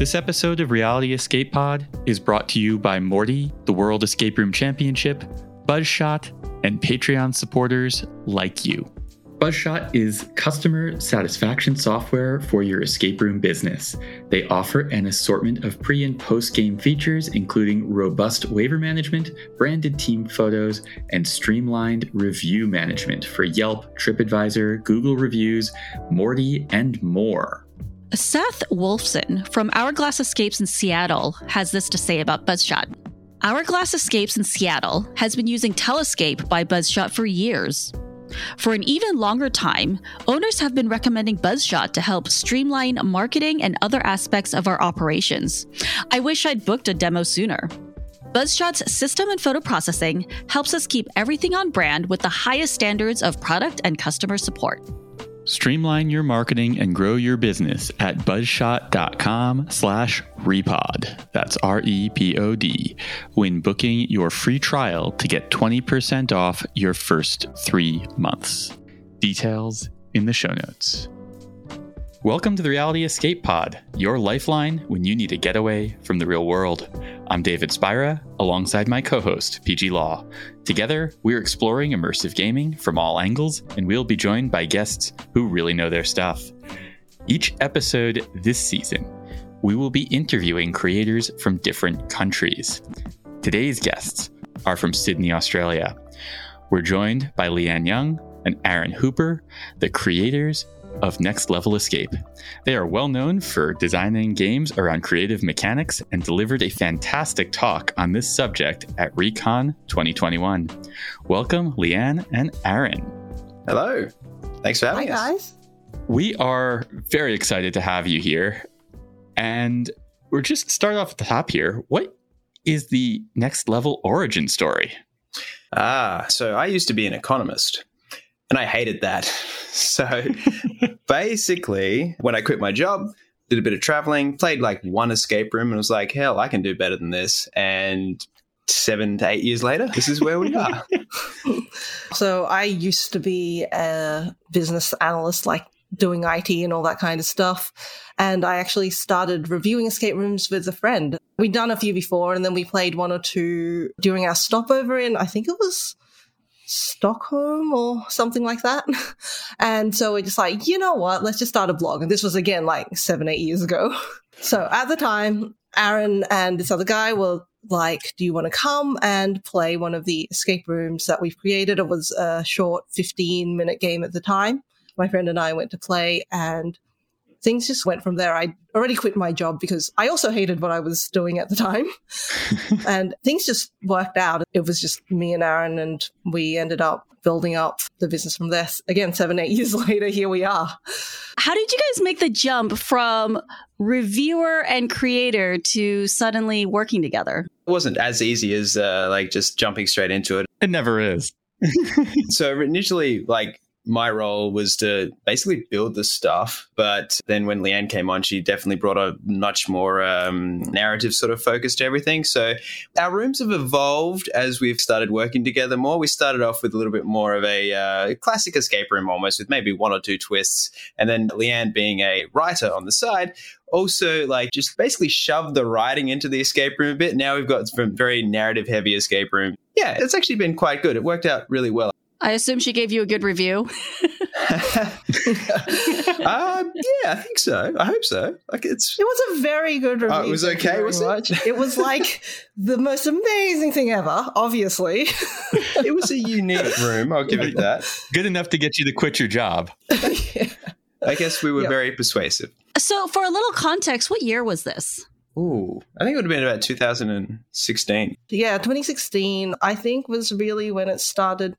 This episode of Reality Escape Pod is brought to you by Morty, the World Escape Room Championship, Buzzshot, and Patreon supporters like you. Buzzshot is customer satisfaction software for your escape room business. They offer an assortment of pre and post game features, including robust waiver management, branded team photos, and streamlined review management for Yelp, TripAdvisor, Google Reviews, Morty, and more. Seth Wolfson from Hourglass Escapes in Seattle has this to say about Buzzshot. Hourglass Escapes in Seattle has been using Telescape by Buzzshot for years. For an even longer time, owners have been recommending Buzzshot to help streamline marketing and other aspects of our operations. I wish I'd booked a demo sooner. Buzzshot's system and photo processing helps us keep everything on brand with the highest standards of product and customer support. Streamline your marketing and grow your business at buzzshot.com slash repod. That's R-E-P-O-D. When booking your free trial to get 20% off your first three months. Details in the show notes. Welcome to the Reality Escape Pod, your lifeline when you need a getaway from the real world. I'm David Spira, alongside my co host, Peih-Gee Law. Together, we're exploring immersive gaming from all angles, and we'll be joined by guests who really know their stuff. Each episode this season, we will be interviewing creators from different countries. Today's guests are from Sydney, Australia. We're joined by Leanne Young and Aaron Hooper, the creators of Next Level Escape. They are well known for designing games around creative mechanics and delivered a fantastic talk on this subject at Recon 2021. Welcome, Leanne and Aaron. Hello. Thanks for having Hi, us. guys. We are very excited to have you here. And we're just start off at the top here. What is the Next Level origin story? Ah, so I used to be an economist and I hated that. So basically, when I quit my job, did a bit of traveling, played like one escape room, and was like, hell, I can do better than this. And seven to eight years later, this is where we are. So I used to be a business analyst, like doing IT and all that kind of stuff. And I actually started reviewing escape rooms with a friend. We'd done a few before, and then we played one or two during our stopover in, I think it was Stockholm or something like that. And so we're just like, you know what? Let's just start a blog. And this was again like seven, eight years ago. So at the time, Aaron and this other guy were like, do you want to come and play one of the escape rooms that we've created? It was a short 15 minute game at the time. My friend and I went to play and things just went from there. I already quit my job because I also hated what I was doing at the time. and things just worked out. It was just me and Aaron, and we ended up building up the business from there. Again, seven, eight years later, here we are. How did you guys make the jump from reviewer and creator to suddenly working together? It wasn't as easy as uh, like just jumping straight into it. It never is. So initially, like, my role was to basically build the stuff. But then when Leanne came on, she definitely brought a much more um, narrative sort of focus to everything. So our rooms have evolved as we've started working together more. We started off with a little bit more of a uh, classic escape room almost with maybe one or two twists. And then Leanne being a writer on the side, also like just basically shoved the writing into the escape room a bit. Now we've got some very narrative heavy escape room. Yeah, it's actually been quite good. It worked out really well. I assume she gave you a good review. um, yeah, I think so. I hope so. Like it's It was a very good review. Oh, it was okay, was it? much. It was like the most amazing thing ever, obviously. it was a unique room. I'll give it that. Good enough to get you to quit your job. I guess we were Yeah. very persuasive. So, for a little context, what year was this? Ooh, I think it would have been about 2016. yeah, 2016, I think, was really when it started.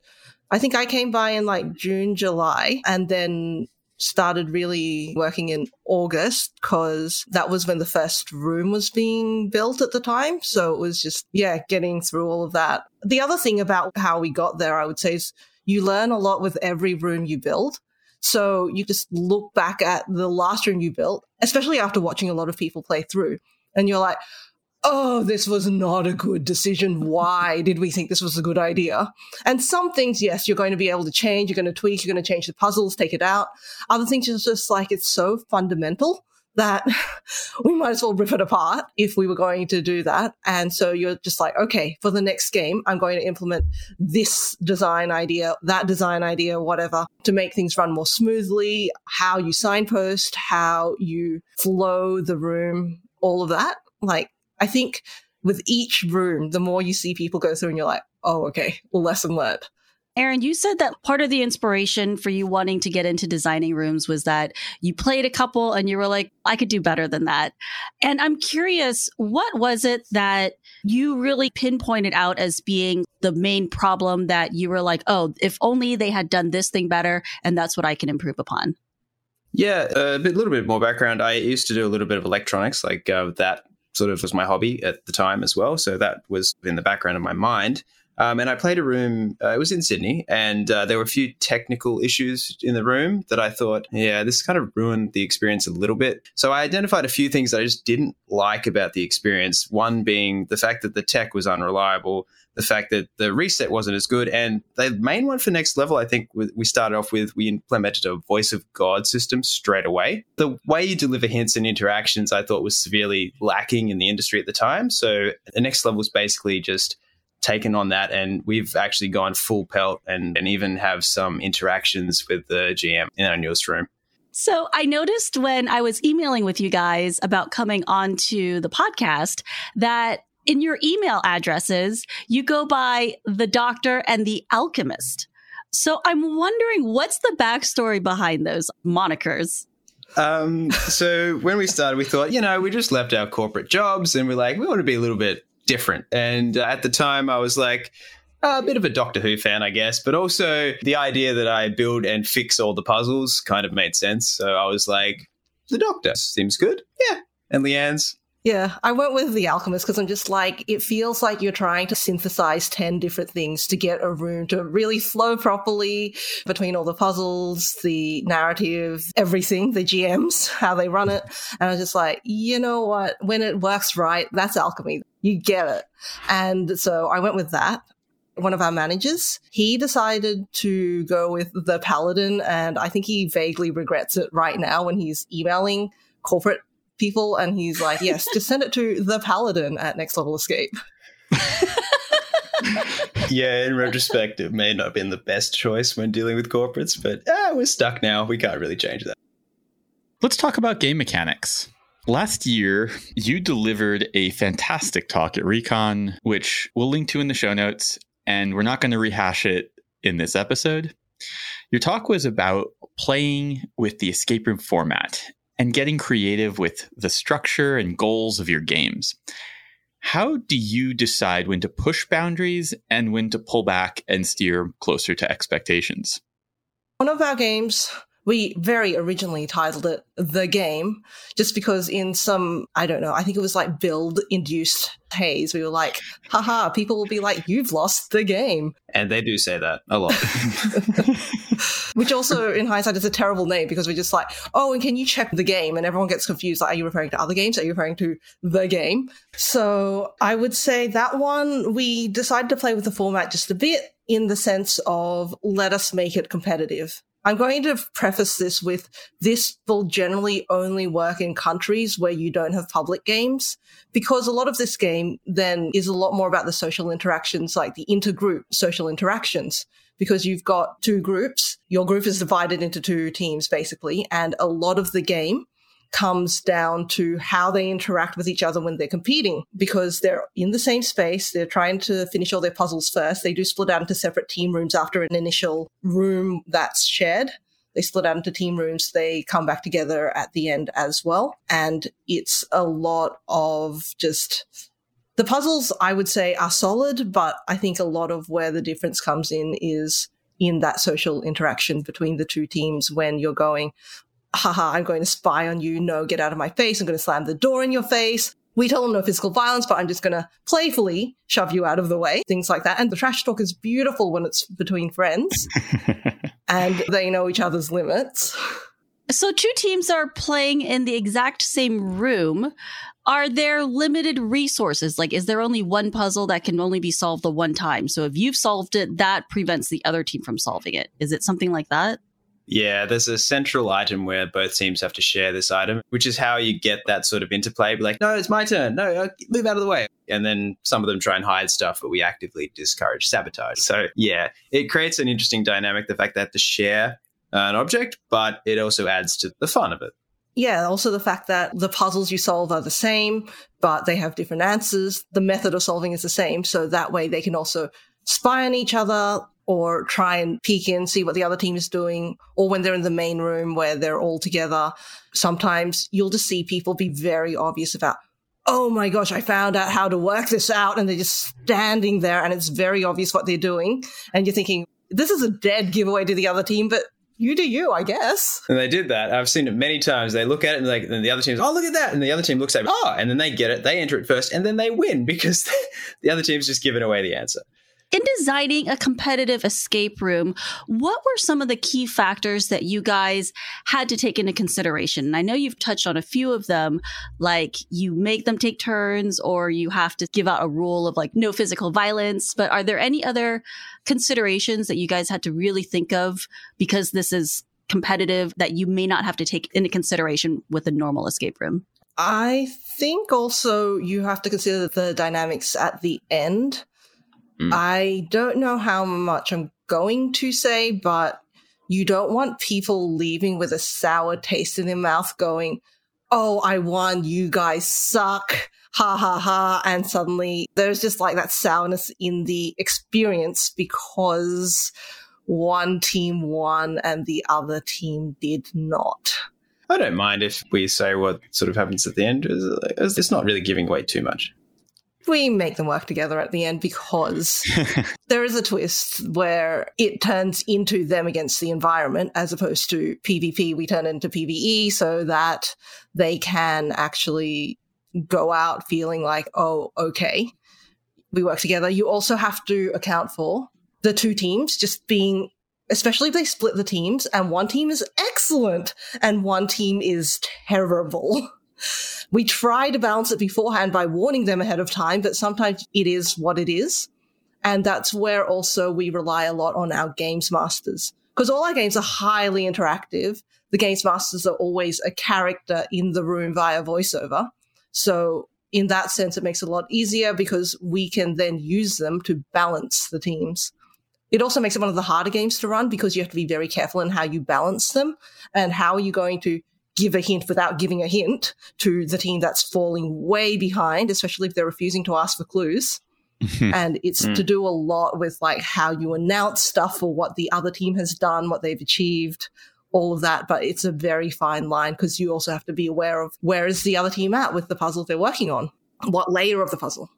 I think I came by in like June, July, and then started really working in August because that was when the first room was being built at the time. So it was just, yeah, getting through all of that. The other thing about how we got there, I would say, is you learn a lot with every room you build. So you just look back at the last room you built, especially after watching a lot of people play through, and you're like, oh, this was not a good decision. Why did we think this was a good idea? And some things, yes, you're going to be able to change, you're going to tweak, you're going to change the puzzles, take it out. Other things are just like it's so fundamental that we might as well rip it apart if we were going to do that. And so you're just like, okay, for the next game, I'm going to implement this design idea, that design idea, whatever, to make things run more smoothly, how you signpost, how you flow the room, all of that. Like, I think with each room, the more you see people go through and you're like, oh, okay, lesson learned. Aaron, you said that part of the inspiration for you wanting to get into designing rooms was that you played a couple and you were like, I could do better than that. And I'm curious, what was it that you really pinpointed out as being the main problem that you were like, oh, if only they had done this thing better and that's what I can improve upon? Yeah, a bit, little bit more background. I used to do a little bit of electronics, like uh, that sort of was my hobby at the time as well. So that was in the background of my mind. Um, and I played a room, uh, it was in Sydney, and uh, there were a few technical issues in the room that I thought, yeah, this kind of ruined the experience a little bit. So I identified a few things that I just didn't like about the experience. One being the fact that the tech was unreliable, the fact that the reset wasn't as good. And the main one for next level, I think we started off with, we implemented a voice of God system straight away. The way you deliver hints and interactions, I thought was severely lacking in the industry at the time. So the next level was basically just taken on that and we've actually gone full pelt and, and even have some interactions with the GM in our newest room. So I noticed when I was emailing with you guys about coming onto the podcast that in your email addresses, you go by the doctor and the alchemist. So I'm wondering what's the backstory behind those monikers? Um, so when we started, we thought, you know, we just left our corporate jobs and we're like, we want to be a little bit different. And uh, at the time, I was like, a bit of a Doctor Who fan, I guess, but also the idea that I build and fix all the puzzles kind of made sense. So I was like, the Doctor seems good. Yeah. And Leanne's, yeah, I went with The Alchemist because I'm just like, it feels like you're trying to synthesize 10 different things to get a room to really flow properly between all the puzzles, the narrative, everything, the GMs, how they run it. And I was just like, you know what? When it works right, that's alchemy. You get it. And so I went with that one of our managers, he decided to go with the Paladin, and I think he vaguely regrets it right now when he's emailing corporate people and he's like, yes, just send it to the paladin at Next Level Escape. yeah, in retrospect, it may not have been the best choice when dealing with corporates, but ah, we're stuck now. We can't really change that. Let's talk about game mechanics. Last year, you delivered a fantastic talk at Recon, which we'll link to in the show notes, and we're not going to rehash it in this episode. Your talk was about playing with the escape room format and getting creative with the structure and goals of your games. How do you decide when to push boundaries and when to pull back and steer closer to expectations? One of our games we very originally titled it The Game, just because in some, I don't know, I think it was like build induced haze, we were like, haha, people will be like, you've lost the game. And they do say that a lot. Which also, in hindsight, is a terrible name because we're just like, oh, and can you check the game? And everyone gets confused. Like, are you referring to other games? Are you referring to the game? So I would say that one, we decided to play with the format just a bit in the sense of let us make it competitive. I'm going to preface this with this will generally only work in countries where you don't have public games because a lot of this game then is a lot more about the social interactions, like the intergroup social interactions, because you've got two groups. Your group is divided into two teams basically, and a lot of the game comes down to how they interact with each other when they're competing because they're in the same space. They're trying to finish all their puzzles first. They do split out into separate team rooms after an initial room that's shared. They split out into team rooms. They come back together at the end as well. And it's a lot of just the puzzles, I would say, are solid, but I think a lot of where the difference comes in is in that social interaction between the two teams when you're going, haha, I'm going to spy on you. No, get out of my face. I'm going to slam the door in your face. We tell them no physical violence, but I'm just going to playfully shove you out of the way. Things like that. And the trash talk is beautiful when it's between friends and they know each other's limits. So, two teams are playing in the exact same room. Are there limited resources? Like, is there only one puzzle that can only be solved the one time? So, if you've solved it, that prevents the other team from solving it. Is it something like that? Yeah, there's a central item where both teams have to share this item, which is how you get that sort of interplay. Be like, no, it's my turn. No, uh, move out of the way. And then some of them try and hide stuff, but we actively discourage sabotage. So, yeah, it creates an interesting dynamic the fact they have to share an object, but it also adds to the fun of it. Yeah, also the fact that the puzzles you solve are the same, but they have different answers. The method of solving is the same. So that way they can also spy on each other or try and peek in, see what the other team is doing, or when they're in the main room where they're all together. Sometimes you'll just see people be very obvious about, oh my gosh, I found out how to work this out. And they're just standing there and it's very obvious what they're doing. And you're thinking, this is a dead giveaway to the other team, but you do you, I guess. And they did that. I've seen it many times. They look at it and the other team's, oh, look at that. And the other team looks at it, oh, and then they get it. They enter it first and then they win because the other team's just given away the answer. In designing a competitive escape room, what were some of the key factors that you guys had to take into consideration? And I know you've touched on a few of them, like you make them take turns or you have to give out a rule of like no physical violence. But are there any other considerations that you guys had to really think of because this is competitive that you may not have to take into consideration with a normal escape room? I think also you have to consider the dynamics at the end Mm. I don't know how much I'm going to say, but you don't want people leaving with a sour taste in their mouth going, Oh, I won. You guys suck. Ha ha ha. And suddenly there's just like that sourness in the experience because one team won and the other team did not. I don't mind if we say what sort of happens at the end. It's not really giving away too much we make them work together at the end because there is a twist where it turns into them against the environment as opposed to PvP. We turn into PvE so that they can actually go out feeling like, oh, okay, we work together. You also have to account for the two teams just being especially if they split the teams and one team is excellent and one team is terrible. We try to balance it beforehand by warning them ahead of time, but sometimes it is what it is. And that's where also we rely a lot on our games masters. Because all our games are highly interactive. The games masters are always a character in the room via voiceover. So in that sense, it makes it a lot easier because we can then use them to balance the teams. It also makes it one of the harder games to run because you have to be very careful in how you balance them and how are you going to give a hint without giving a hint to the team that's falling way behind, especially if they're refusing to ask for clues. and it's mm. to do a lot with like how you announce stuff or what the other team has done, what they've achieved, all of that. But it's a very fine line because you also have to be aware of where is the other team at with the puzzle they're working on, what layer of the puzzle.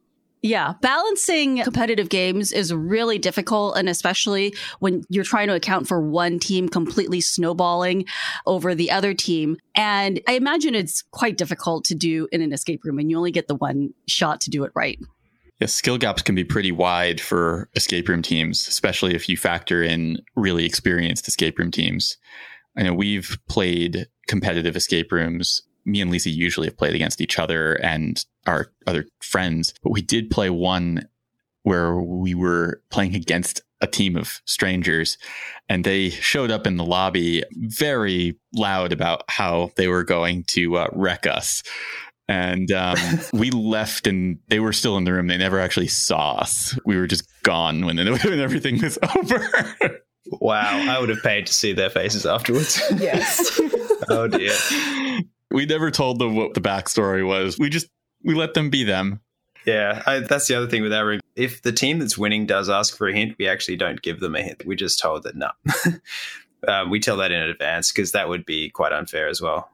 Yeah, balancing competitive games is really difficult. And especially when you're trying to account for one team completely snowballing over the other team. And I imagine it's quite difficult to do in an escape room and you only get the one shot to do it right. Yeah, skill gaps can be pretty wide for escape room teams, especially if you factor in really experienced escape room teams. I know we've played competitive escape rooms me and Lisa usually have played against each other and our other friends, but we did play one where we were playing against a team of strangers and they showed up in the lobby very loud about how they were going to uh, wreck us. And um, we left and they were still in the room. They never actually saw us. We were just gone when, when everything was over. wow. I would have paid to see their faces afterwards. Yes. oh, dear. We never told them what the backstory was. We just we let them be them. Yeah, I, that's the other thing with our. If the team that's winning does ask for a hint, we actually don't give them a hint. We're just told that no. um, we tell that in advance because that would be quite unfair as well.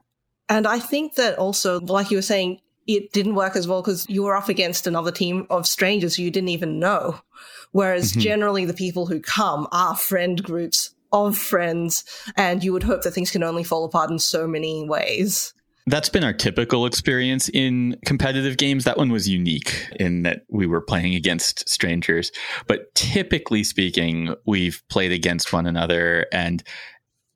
And I think that also, like you were saying, it didn't work as well because you were up against another team of strangers who you didn't even know. Whereas mm-hmm. generally the people who come are friend groups of friends, and you would hope that things can only fall apart in so many ways. That's been our typical experience in competitive games. That one was unique in that we were playing against strangers. But typically speaking, we've played against one another and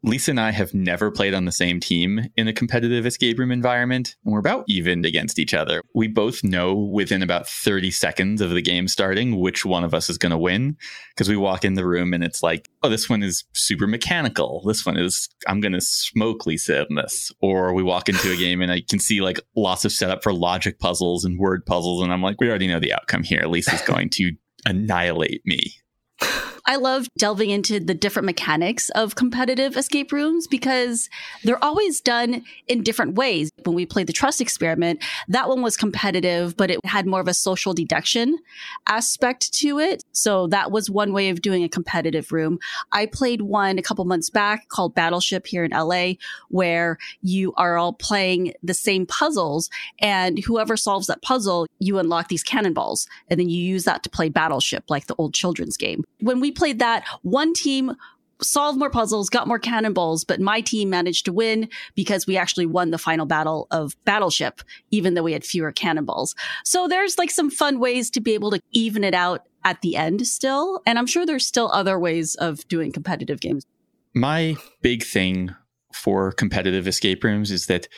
Lisa and I have never played on the same team in a competitive escape room environment, and we're about evened against each other. We both know within about 30 seconds of the game starting which one of us is going to win because we walk in the room and it's like, oh, this one is super mechanical. This one is, I'm going to smoke Lisa in this. Or we walk into a game and I can see like lots of setup for logic puzzles and word puzzles. And I'm like, we already know the outcome here. Lisa's going to annihilate me. I love delving into the different mechanics of competitive escape rooms because they're always done in different ways. When we played the trust experiment, that one was competitive, but it had more of a social deduction aspect to it. So that was one way of doing a competitive room. I played one a couple months back called Battleship here in LA, where you are all playing the same puzzles and whoever solves that puzzle, you unlock these cannonballs and then you use that to play Battleship like the old children's game. When we played that, one team solved more puzzles, got more cannonballs, but my team managed to win because we actually won the final battle of Battleship, even though we had fewer cannonballs. So there's like some fun ways to be able to even it out at the end still. And I'm sure there's still other ways of doing competitive games. My big thing for competitive escape rooms is that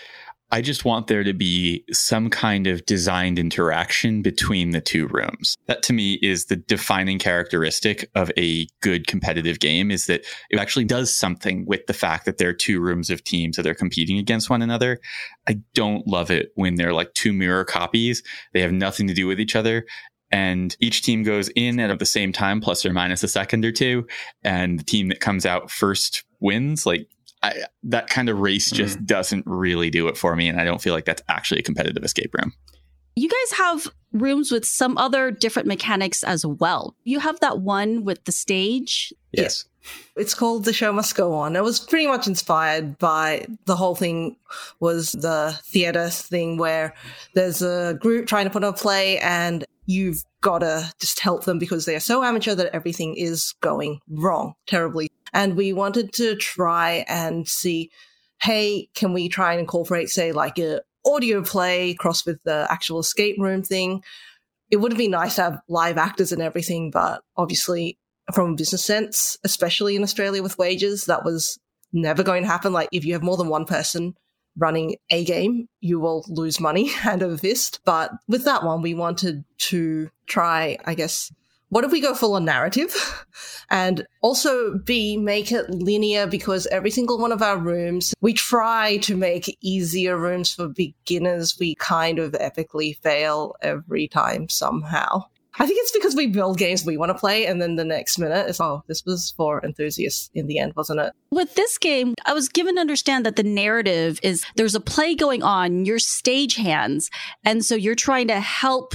I just want there to be some kind of designed interaction between the two rooms. That to me is the defining characteristic of a good competitive game is that it actually does something with the fact that there are two rooms of teams that are competing against one another. I don't love it when they're like two mirror copies. They have nothing to do with each other and each team goes in at the same time plus or minus a second or two and the team that comes out first wins like I, that kind of race just mm. doesn't really do it for me. And I don't feel like that's actually a competitive escape room. You guys have rooms with some other different mechanics as well. You have that one with the stage. Yes. It's called The Show Must Go On. It was pretty much inspired by the whole thing was the theater thing where there's a group trying to put on a play and you've got to just help them because they are so amateur that everything is going wrong terribly. And we wanted to try and see, hey, can we try and incorporate, say, like a audio play cross with the actual escape room thing? It would been nice to have live actors and everything, but obviously, from a business sense, especially in Australia with wages, that was never going to happen. Like, if you have more than one person running a game, you will lose money hand over fist. But with that one, we wanted to try, I guess, what if we go full on narrative? And also b make it linear because every single one of our rooms we try to make easier rooms for beginners. We kind of epically fail every time somehow. I think it's because we build games we want to play, and then the next minute is, oh, this was for enthusiasts in the end, wasn't it? With this game, I was given to understand that the narrative is there's a play going on, you're stage hands, and so you're trying to help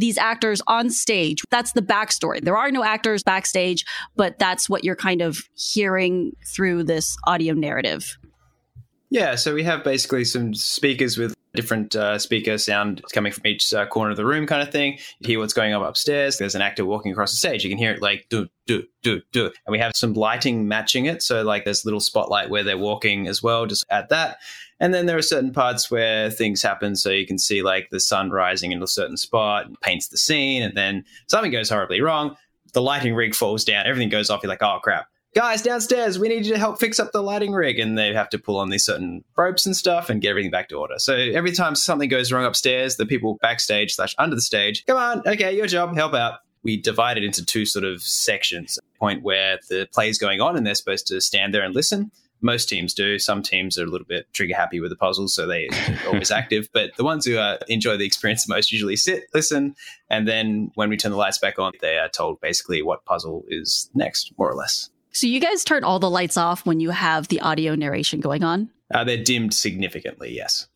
these actors on stage. That's the backstory. There are no actors backstage, but that's what you're kind of hearing through this audio narrative. Yeah, so we have basically some speakers with different uh, speaker sound coming from each uh, corner of the room, kind of thing. You hear what's going on upstairs. There's an actor walking across the stage. You can hear it like do do do do, and we have some lighting matching it. So like there's a little spotlight where they're walking as well. Just add that. And then there are certain parts where things happen. So you can see like the sun rising in a certain spot, and paints the scene, and then something goes horribly wrong. The lighting rig falls down. Everything goes off. You're like, oh crap guys downstairs we need you to help fix up the lighting rig. And they have to pull on these certain ropes and stuff and get everything back to order. So every time something goes wrong upstairs the people backstage slash under the stage come on okay your job help out. We divide it into two sort of sections. Point where the play is going on and they're supposed to stand there and listen. Most teams do. Some teams are a little bit trigger happy with the puzzles so they are always active. But the ones who uh, enjoy the experience most usually sit listen and then when we turn the lights back on they are told basically what puzzle is next more or less so you guys turn all the lights off when you have the audio narration going on? Uh, they're dimmed significantly, yes.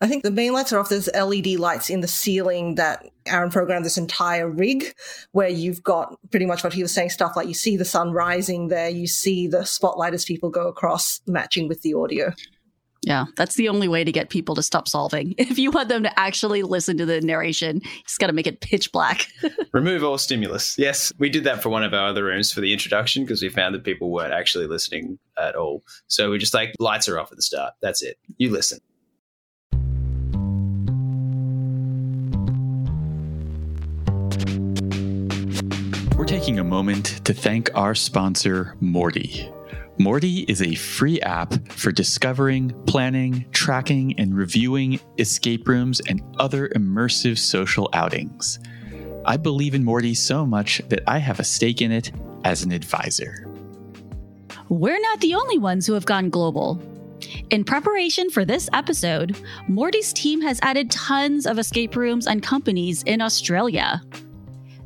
I think the main lights are off. There's LED lights in the ceiling that Aaron programmed this entire rig where you've got pretty much what he was saying stuff like you see the sun rising there, you see the spotlight as people go across, matching with the audio. Yeah, that's the only way to get people to stop solving. If you want them to actually listen to the narration, it's got to make it pitch black. Remove all stimulus. Yes, we did that for one of our other rooms for the introduction because we found that people weren't actually listening at all. So we just like, lights are off at the start. That's it. You listen. We're taking a moment to thank our sponsor, Morty. Morty is a free app for discovering, planning, tracking, and reviewing escape rooms and other immersive social outings. I believe in Morty so much that I have a stake in it as an advisor. We're not the only ones who have gone global. In preparation for this episode, Morty's team has added tons of escape rooms and companies in Australia.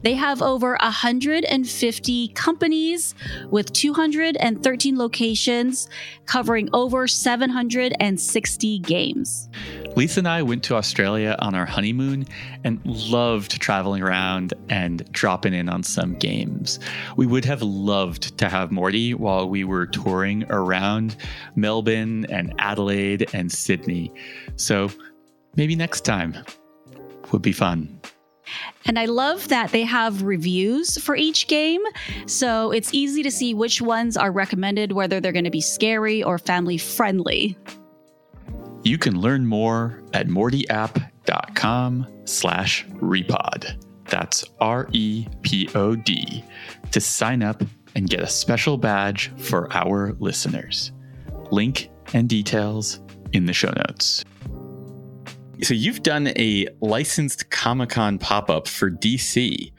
They have over 150 companies with 213 locations covering over 760 games. Lisa and I went to Australia on our honeymoon and loved traveling around and dropping in on some games. We would have loved to have Morty while we were touring around Melbourne and Adelaide and Sydney. So maybe next time would be fun. And I love that they have reviews for each game. So it's easy to see which ones are recommended, whether they're going to be scary or family friendly. You can learn more at mortyapp.com slash repod. That's R-E-P-O-D to sign up and get a special badge for our listeners. Link and details in the show notes. So you've done a licensed Comic Con pop up for DC.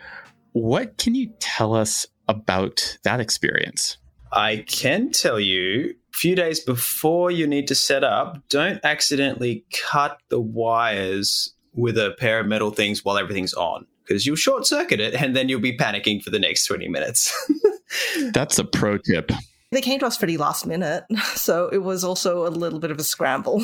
What can you tell us about that experience? I can tell you a few days before you need to set up, don't accidentally cut the wires with a pair of metal things while everything's on because you'll short circuit it and then you'll be panicking for the next 20 minutes. That's a pro tip. They came to us pretty last minute, so it was also a little bit of a scramble.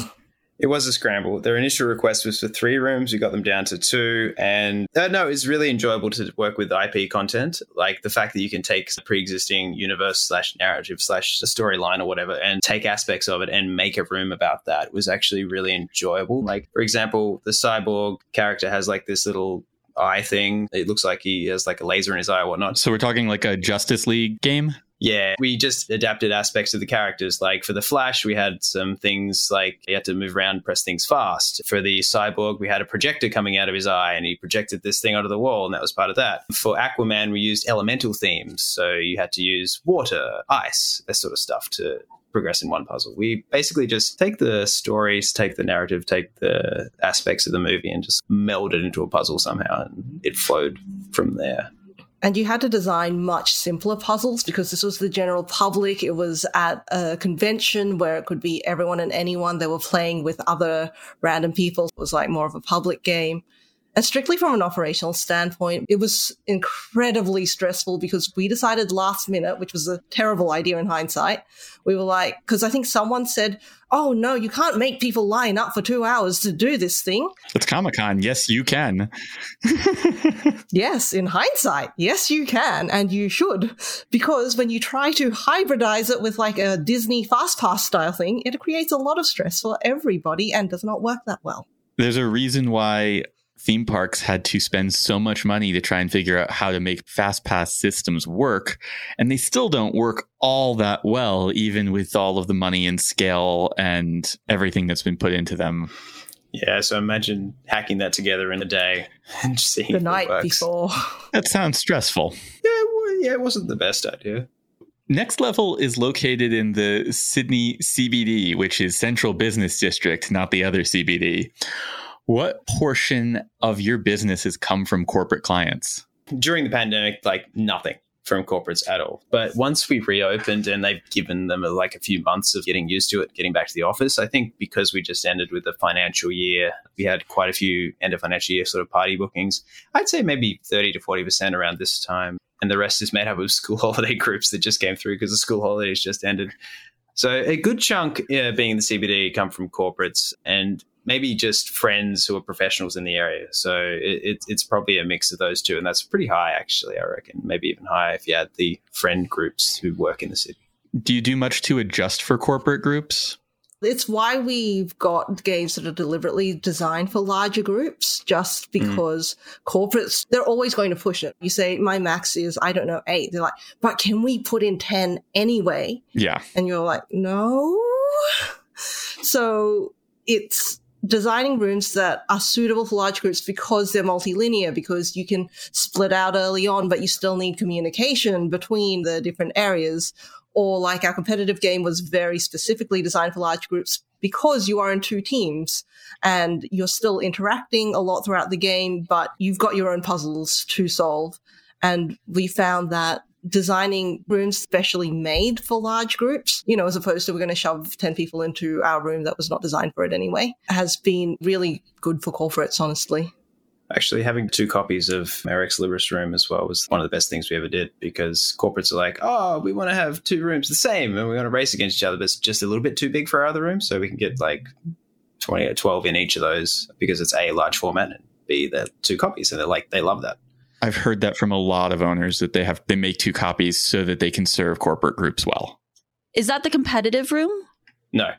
It was a scramble. Their initial request was for three rooms. We got them down to two. And uh, no, it's really enjoyable to work with IP content. Like the fact that you can take the pre existing universe slash narrative slash storyline or whatever and take aspects of it and make a room about that was actually really enjoyable. Like, for example, the cyborg character has like this little eye thing. It looks like he has like a laser in his eye or whatnot. So we're talking like a Justice League game? Yeah, we just adapted aspects of the characters. Like for the Flash, we had some things like he had to move around, press things fast. For the Cyborg, we had a projector coming out of his eye and he projected this thing onto the wall, and that was part of that. For Aquaman, we used elemental themes. So you had to use water, ice, that sort of stuff to progress in one puzzle. We basically just take the stories, take the narrative, take the aspects of the movie, and just meld it into a puzzle somehow, and it flowed from there. And you had to design much simpler puzzles because this was the general public. It was at a convention where it could be everyone and anyone. They were playing with other random people. It was like more of a public game. And strictly from an operational standpoint, it was incredibly stressful because we decided last minute, which was a terrible idea in hindsight. We were like, because I think someone said, oh no, you can't make people line up for two hours to do this thing. It's Comic Con. Yes, you can. yes, in hindsight, yes, you can, and you should. Because when you try to hybridize it with like a Disney Fast Pass style thing, it creates a lot of stress for everybody and does not work that well. There's a reason why theme parks had to spend so much money to try and figure out how to make fast pass systems work and they still don't work all that well even with all of the money and scale and everything that's been put into them. Yeah so imagine hacking that together in a day and seeing the night before. That sounds stressful. Yeah well, yeah it wasn't the best idea. Next Level is located in the Sydney CBD, which is Central Business District, not the other CBD. What portion of your business has come from corporate clients? During the pandemic, like nothing from corporates at all. But once we reopened and they've given them uh, like a few months of getting used to it, getting back to the office, I think because we just ended with the financial year, we had quite a few end of financial year sort of party bookings. I'd say maybe 30 to 40% around this time. And the rest is made up of school holiday groups that just came through because the school holidays just ended. So a good chunk yeah, being in the CBD come from corporates and maybe just friends who are professionals in the area. So it, it, it's probably a mix of those two, and that's pretty high actually. I reckon maybe even higher if you add the friend groups who work in the city. Do you do much to adjust for corporate groups? It's why we've got games that are deliberately designed for larger groups, just hmm. because mm. corporates, they're always going to push it. You say, my max is, I don't know, eight. They're like, but can we put in 10 anyway? Yeah. And you're like, no. So it's designing rooms that are suitable for large groups because they're multilinear, because you can split out early on, but you still need communication between the different areas. Or like our competitive game was very specifically designed for large groups because you are in two teams and you're still interacting a lot throughout the game, but you've got your own puzzles to solve. And we found that designing rooms specially made for large groups, you know, as opposed to we're going to shove 10 people into our room that was not designed for it anyway, has been really good for corporates, honestly. Actually, having two copies of our Ex Libris room as well was one of the best things we ever did because corporates are like, oh, we want to have two rooms the same and we want to race against each other, but it's just a little bit too big for our other room. So we can get like 20 or 12 in each of those because it's A, large format, and B, they're two copies. And they're like, they love that. I've heard that from a lot of owners that they have they make two copies so that they can serve corporate groups well. Is that the competitive room? No.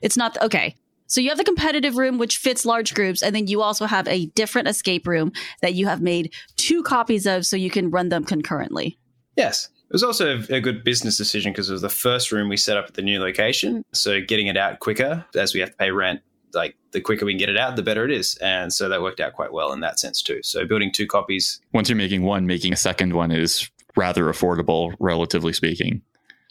It's not okay. So you have the competitive room which fits large groups and then you also have a different escape room that you have made two copies of so you can run them concurrently. Yes. It was also a good business decision because it was the first room we set up at the new location. So getting it out quicker as we have to pay rent like the quicker we can get it out, the better it is. And so that worked out quite well in that sense too. So building two copies. Once you're making one, making a second one is rather affordable, relatively speaking.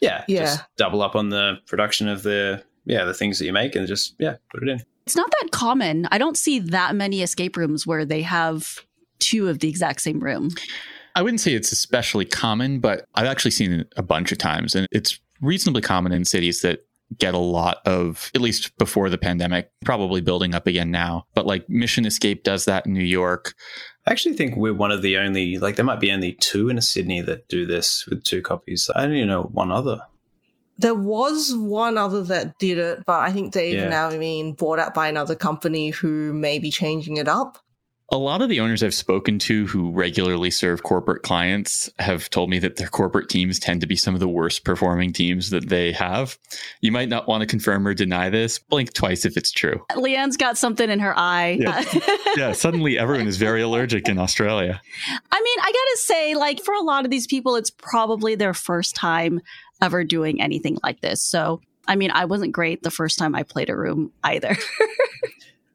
Yeah. Yeah. Just double up on the production of the yeah, the things that you make and just yeah, put it in. It's not that common. I don't see that many escape rooms where they have two of the exact same room. I wouldn't say it's especially common, but I've actually seen it a bunch of times and it's reasonably common in cities that get a lot of, at least before the pandemic, probably building up again now. But like Mission Escape does that in New York. I actually think we're one of the only, like, there might be only two in Sydney that do this with two copies. I don't even know one other. There was one other that did it, but I think they've yeah. now been bought out by another company who may be changing it up a lot of the owners I've spoken to who regularly serve corporate clients have told me that their corporate teams tend to be some of the worst performing teams that they have. You might not want to confirm or deny this. Blink twice if it's true. Leanne's got something in her eye. Yeah, yeah suddenly everyone is very allergic in Australia. I mean, I got to say, like, for a lot of these people, it's probably their first time ever doing anything like this. So, I mean, I wasn't great the first time I played a room either.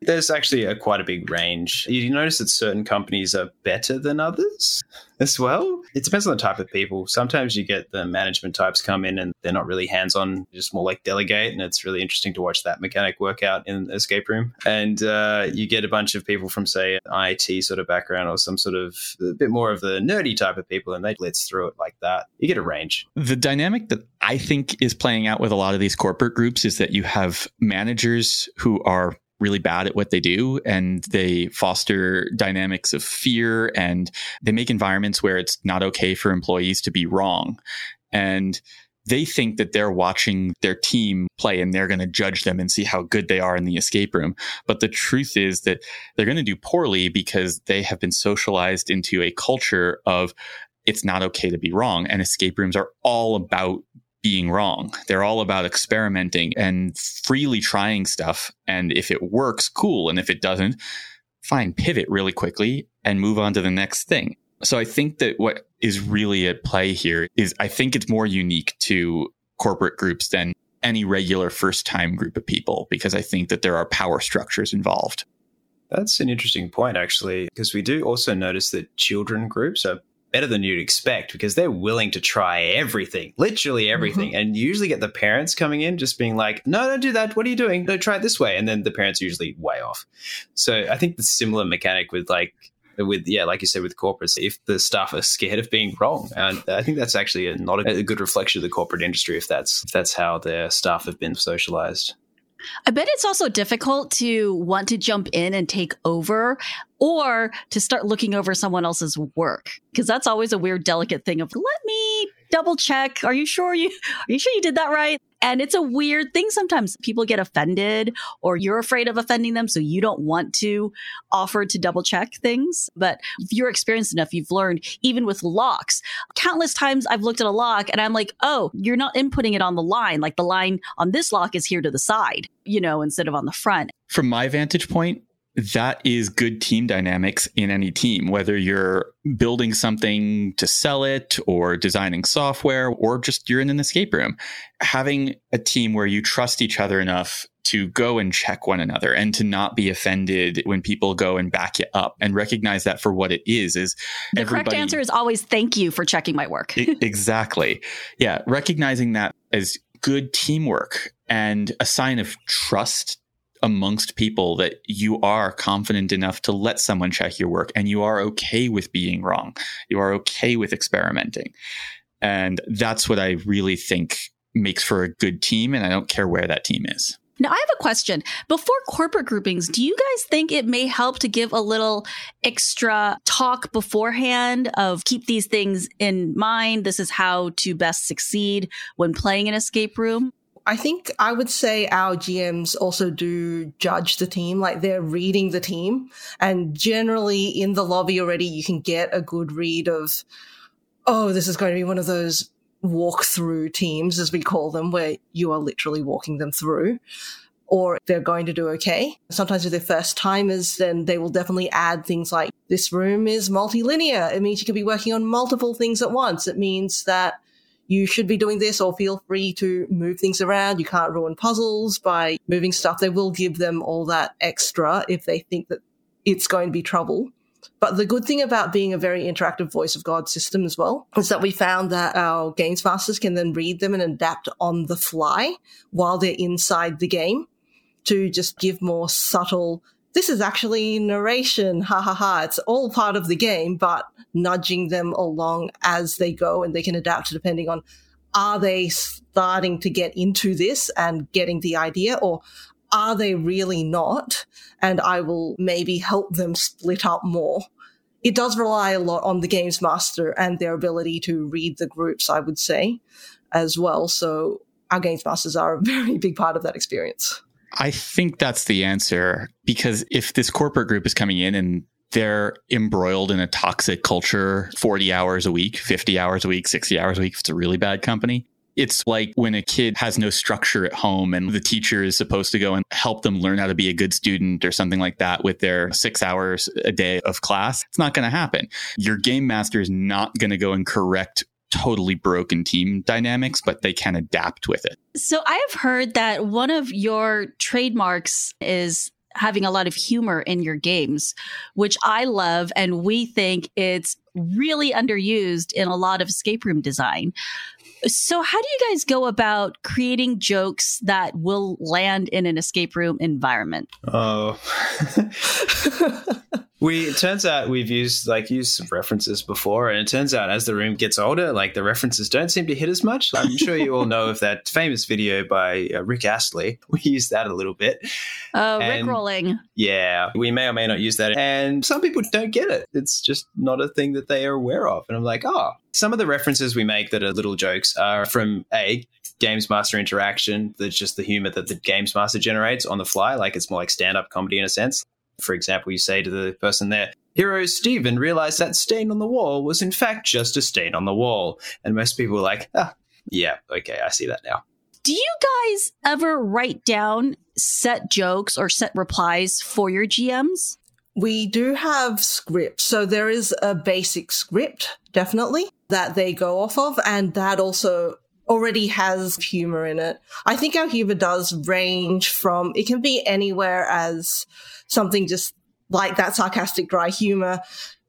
There's actually a, quite a big range. You notice that certain companies are better than others as well. It depends on the type of people. Sometimes you get the management types come in and they're not really hands on, just more like delegate. And it's really interesting to watch that mechanic work out in escape room. And uh, you get a bunch of people from, say, IT sort of background or some sort of a bit more of the nerdy type of people, and they blitz through it like that. You get a range. The dynamic that I think is playing out with a lot of these corporate groups is that you have managers who are really bad at what they do and they foster dynamics of fear and they make environments where it's not okay for employees to be wrong. And they think that they're watching their team play and they're going to judge them and see how good they are in the escape room. But the truth is that they're going to do poorly because they have been socialized into a culture of it's not okay to be wrong. And escape rooms are all about being wrong. They're all about experimenting and freely trying stuff. And if it works, cool. And if it doesn't, fine, pivot really quickly and move on to the next thing. So I think that what is really at play here is I think it's more unique to corporate groups than any regular first time group of people because I think that there are power structures involved. That's an interesting point, actually, because we do also notice that children groups are better than you'd expect because they're willing to try everything, literally everything. Mm-hmm. And you usually get the parents coming in just being like, no, don't do that. What are you doing? No, try it this way. And then the parents are usually way off. So I think the similar mechanic with like, with yeah, like you said, with corporates, if the staff are scared of being wrong, and I think that's actually a, not a, a good reflection of the corporate industry if that's if that's how their staff have been socialized. I bet it's also difficult to want to jump in and take over or to start looking over someone else's work because that's always a weird delicate thing of let me double check. Are you sure you are you sure you did that right? And it's a weird thing sometimes. People get offended or you're afraid of offending them so you don't want to offer to double check things. But if you're experienced enough you've learned even with locks. Countless times i've looked at a lock and i'm like oh you're not inputting it on the line. Like the line on this lock is here to the side you know instead of on the front. From my vantage point that is good team dynamics in any team, whether you're building something to sell it or designing software or just you're in an escape room. Having a team where you trust each other enough to go and check one another and to not be offended when people go and back you up and recognize that for what it is is the correct answer is always thank you for checking my work exactly yeah recognizing that as good teamwork and a sign of trust amongst people that you are confident enough to let someone check your work and you are okay with being wrong. You are okay with experimenting. And that's what I really think makes for a good team. And I don't care where that team is. Now, I have a question. Before corporate groupings, do you guys think it may help to give a little extra talk beforehand of keep these things in mind? This is how to best succeed when playing an escape room? I think I would say our GMs also do judge the team, like they're reading the team. And generally in the lobby already, you can get a good read of, oh, this is going to be one of those walk-through teams, as we call them, where you are literally walking them through. Or they're going to do okay. Sometimes if they're first timers, then they will definitely add things like this room is multilinear. It means you can be working on multiple things at once. It means that you should be doing this or feel free to move things around. You can't ruin puzzles by moving stuff. They will give them all that extra if they think that it's going to be trouble. But the good thing about being a very interactive voice of God system as well is that we found that our games masters can then read them and adapt on the fly while they're inside the game to just give more subtle this is actually narration. Ha ha ha. It's all part of the game, but nudging them along as they go and they can adapt depending on are they starting to get into this and getting the idea or are they really not? And I will maybe help them split up more. It does rely a lot on the games master and their ability to read the groups, I would say, as well. So our games masters are a very big part of that experience. I think that's the answer because if this corporate group is coming in and they're embroiled in a toxic culture 40 hours a week, 50 hours a week, 60 hours a week, if it's a really bad company, it's like when a kid has no structure at home and the teacher is supposed to go and help them learn how to be a good student or something like that with their six hours a day of class. It's not going to happen. Your game master is not going to go and correct totally broken team dynamics, but they can adapt with it. So I have heard that one of your trademarks is having a lot of humor in your games, which I love. And we think it's really underused in a lot of escape room design. So, how do you guys go about creating jokes that will land in an escape room environment? Oh. we it turns out we've used like used some references before and it turns out as the room gets older like the references don't seem to hit as much. I'm sure you all know of that famous video by uh, rick astley. We used that a little bit. Uh, rick rolling. Yeah we may or may not use that and some people don't get it. It's just not a thing that they are aware of and i'm like oh some of the references we make that are little jokes are from a games master interaction that's just the humor that the games master generates on the fly like it's more like stand-up comedy in a sense for example, you say to the person there, Hero Stephen realized that stain on the wall was in fact just a stain on the wall. And most people are like, ah, yeah, okay, I see that now. Do you guys ever write down set jokes or set replies for your GMs? We do have scripts. So there is a basic script, definitely, that they go off of. And that also already has humor in it. I think our humor does range from, it can be anywhere as something just like that sarcastic dry humor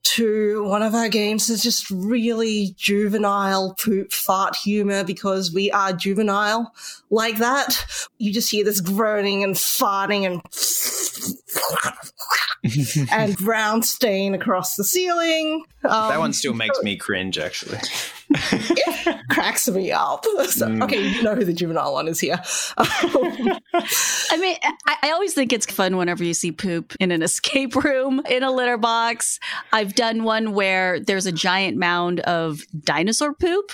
to one of our games is just really juvenile poop fart humor because we are juvenile like that. You just hear this groaning and farting and and brown stain across the ceiling. Um, that one still makes me cringe, actually. It cracks me up. So, mm. Okay, you know who the juvenile one is here. I mean, I, I, always think it's fun whenever you see poop in an escape room in a litter box. I've done one where there's a giant mound of dinosaur poop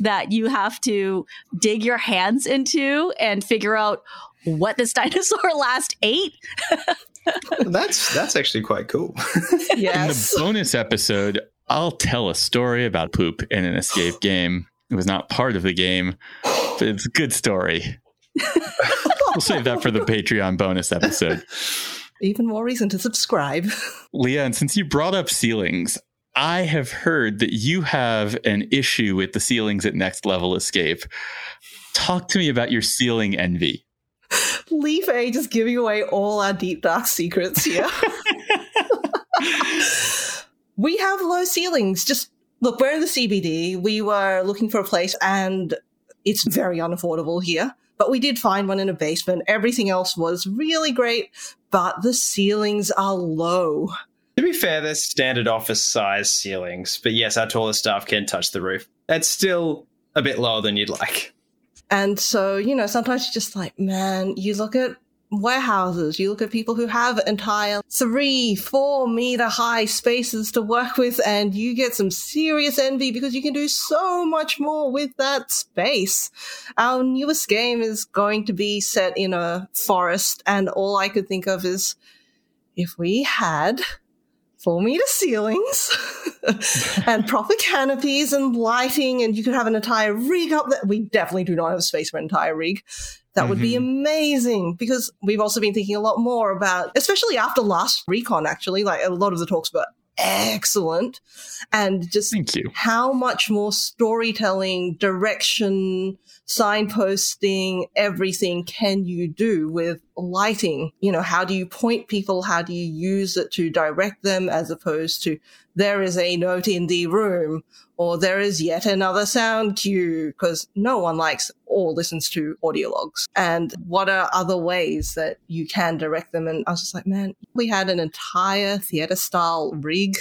that you have to dig your hands into and figure out what this dinosaur last ate that's that's actually quite cool. yes. In the bonus episode, I'll tell a story about poop in an escape game. It was not part of the game, but it's a good story. we'll save that for the Patreon bonus episode. Even more reason to subscribe. Leah, and since you brought up ceilings, I have heard that you have an issue with the ceilings at Next Level Escape. Talk to me about your ceiling envy. Leaf A just giving away all our deep dark secrets here. we have low ceilings. Just look, we're in the CBD. We were looking for a place and it's very unaffordable here. But we did find one in a basement. Everything else was really great, but the ceilings are low. To be fair, they're standard office size ceilings, but yes, our tallest staff can touch the roof. That's still a bit lower than you'd like. And so, you know, sometimes you're just like, man, you look at warehouses, you look at people who have entire three, four meter high spaces to work with, and you get some serious envy because you can do so much more with that space. Our newest game is going to be set in a forest, and all I could think of is if we had four meter ceilings and proper canopies and lighting, and you could have an entire rig up there. We definitely do not have space for an entire rig. That mm-hmm. would be mm-hmm. amazing because we've also been thinking a lot more about, especially after last recon, actually, like a lot of the talks were excellent. And just Thank you. how much more storytelling, direction, signposting, everything can you do with lighting? You know, how do you point people? How do you use it to direct them as opposed to there is a note in the room or there is yet another sound cue because no one likes or listens to audio logs. And what are other ways that you can direct them? And I was just like, man, we had an entire theater style rig.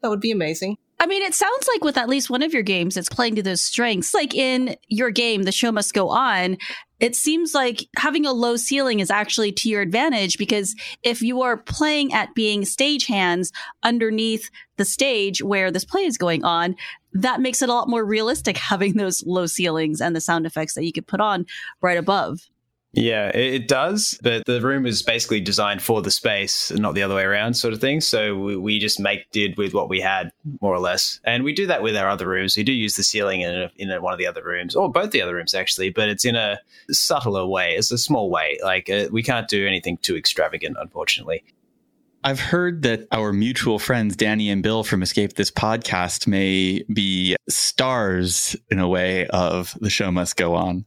That would be amazing. I mean, it sounds like with at least one of your games, it's playing to those strengths. Like in your game, The Show Must Go On, it seems like having a low ceiling is actually to your advantage because if you are playing at being stagehands underneath the stage where this play is going on, that makes it a lot more realistic having those low ceilings and the sound effects that you could put on right above. Yeah, it does. But the room is basically designed for the space, and not the other way around, sort of thing. So we, just make did with what we had, more or less. And we do that with our other rooms. We do use the ceiling in, a, in a, one of the other rooms, or both the other rooms, actually, but it's in a subtler way. It's a small way. Like uh, we can't do anything too extravagant, unfortunately. I've heard that our mutual friends, Danny and Bill from Escape This Podcast, may be stars in a way of The Show Must Go On.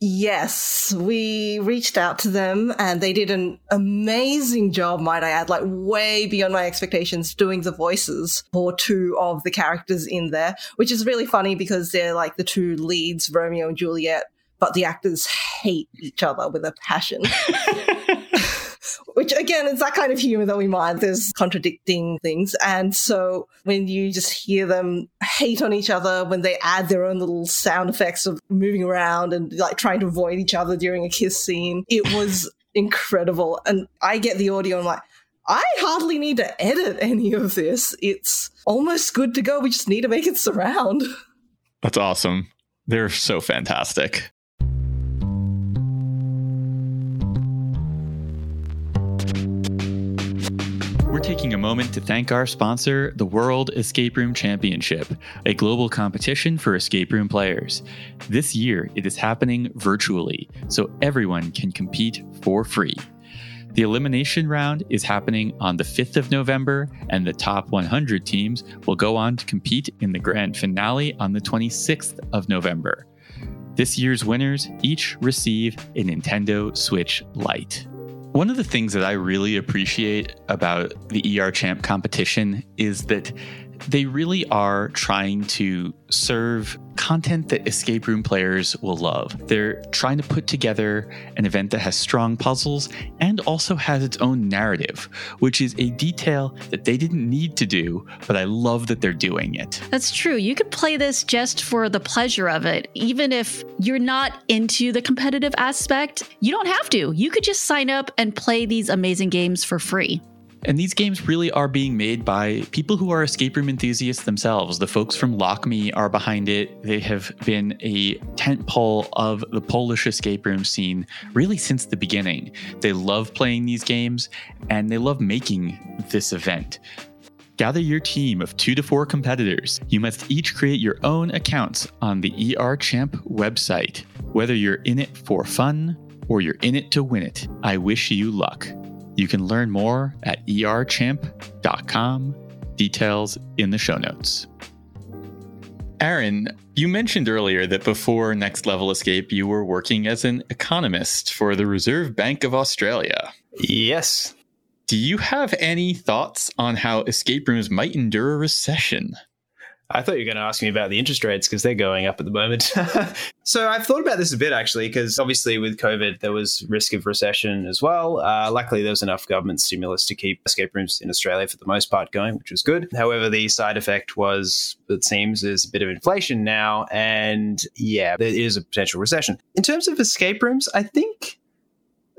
Yes, we reached out to them and they did an amazing job, might I add, like way beyond my expectations, doing the voices for two of the characters in there, which is really funny because they're like the two leads, Romeo and Juliet, but the actors hate each other with a passion. which again is that kind of humor that we mind. There's contradicting things. And so when you just hear them hate on each other, when they add their own little sound effects of moving around and like trying to avoid each other during a kiss scene, it was incredible. And I get the audio and I'm like, I hardly need to edit any of this. It's almost good to go. We just need to make it surround. That's awesome. They're so fantastic. Taking a moment to thank our sponsor, the World Escape Room Championship, a global competition for escape room players. This year, it is happening virtually, so everyone can compete for free. The elimination round is happening on the 5th of November, and the top 100 teams will go on to compete in the grand finale on the 26th of November. This year's winners each receive a Nintendo Switch Lite. One of the things that I really appreciate about the ER Champ competition is that they really are trying to serve content that escape room players will love. They're trying to put together an event that has strong puzzles and also has its own narrative, which is a detail that they didn't need to do, but I love that they're doing it. That's true. You could play this just for the pleasure of it. Even if you're not into the competitive aspect, you don't have to. You could just sign up and play these amazing games for free. And these games really are being made by people who are escape room enthusiasts themselves. The folks from Lock Me are behind it. They have been a tentpole of the Polish escape room scene really since the beginning. They love playing these games and they love making this event. Gather your team of two to four competitors. You must each create your own accounts on the ER Champ website. Whether you're in it for fun or you're in it to win it, I wish you luck. You can learn more at erchamp.com, details in the show notes. Aaron, you mentioned earlier that before Next Level Escape, you were working as an economist for the Reserve Bank of Australia. Yes. Do you have any thoughts on how escape rooms might endure a recession? I thought you were going to ask me about the interest rates because they're going up at the moment. so I've thought about this a bit actually, because obviously with COVID, there was risk of recession as well. Uh, luckily, there was enough government stimulus to keep escape rooms in Australia for the most part going, which was good. However, the side effect was, it seems, there's a bit of inflation now. And yeah, there is a potential recession. In terms of escape rooms, I think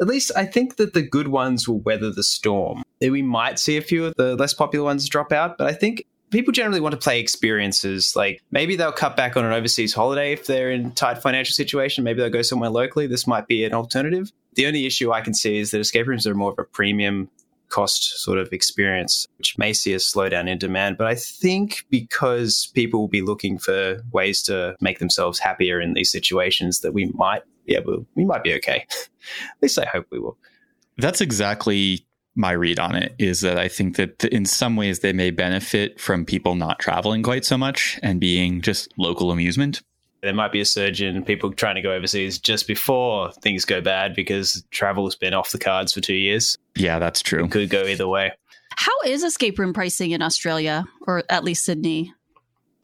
at least I think that the good ones will weather the storm. We might see a few of the less popular ones drop out, but I think people generally want to play experiences. Like maybe they'll cut back on an overseas holiday if they're in tight financial situation. Maybe they'll go somewhere locally. This might be an alternative. The only issue I can see is that escape rooms are more of a premium cost sort of experience, which may see a slowdown in demand. But I think because people will be looking for ways to make themselves happier in these situations, that we might be able, we might be okay. At least I hope we will. That's exactly my read on it is that I think that in some ways they may benefit from people not traveling quite so much and being just local amusement. There might be a surge in people trying to go overseas just before things go bad because travel's been off the cards for two years. Yeah, that's true. It could go either way. How is escape room pricing in Australia or at least Sydney?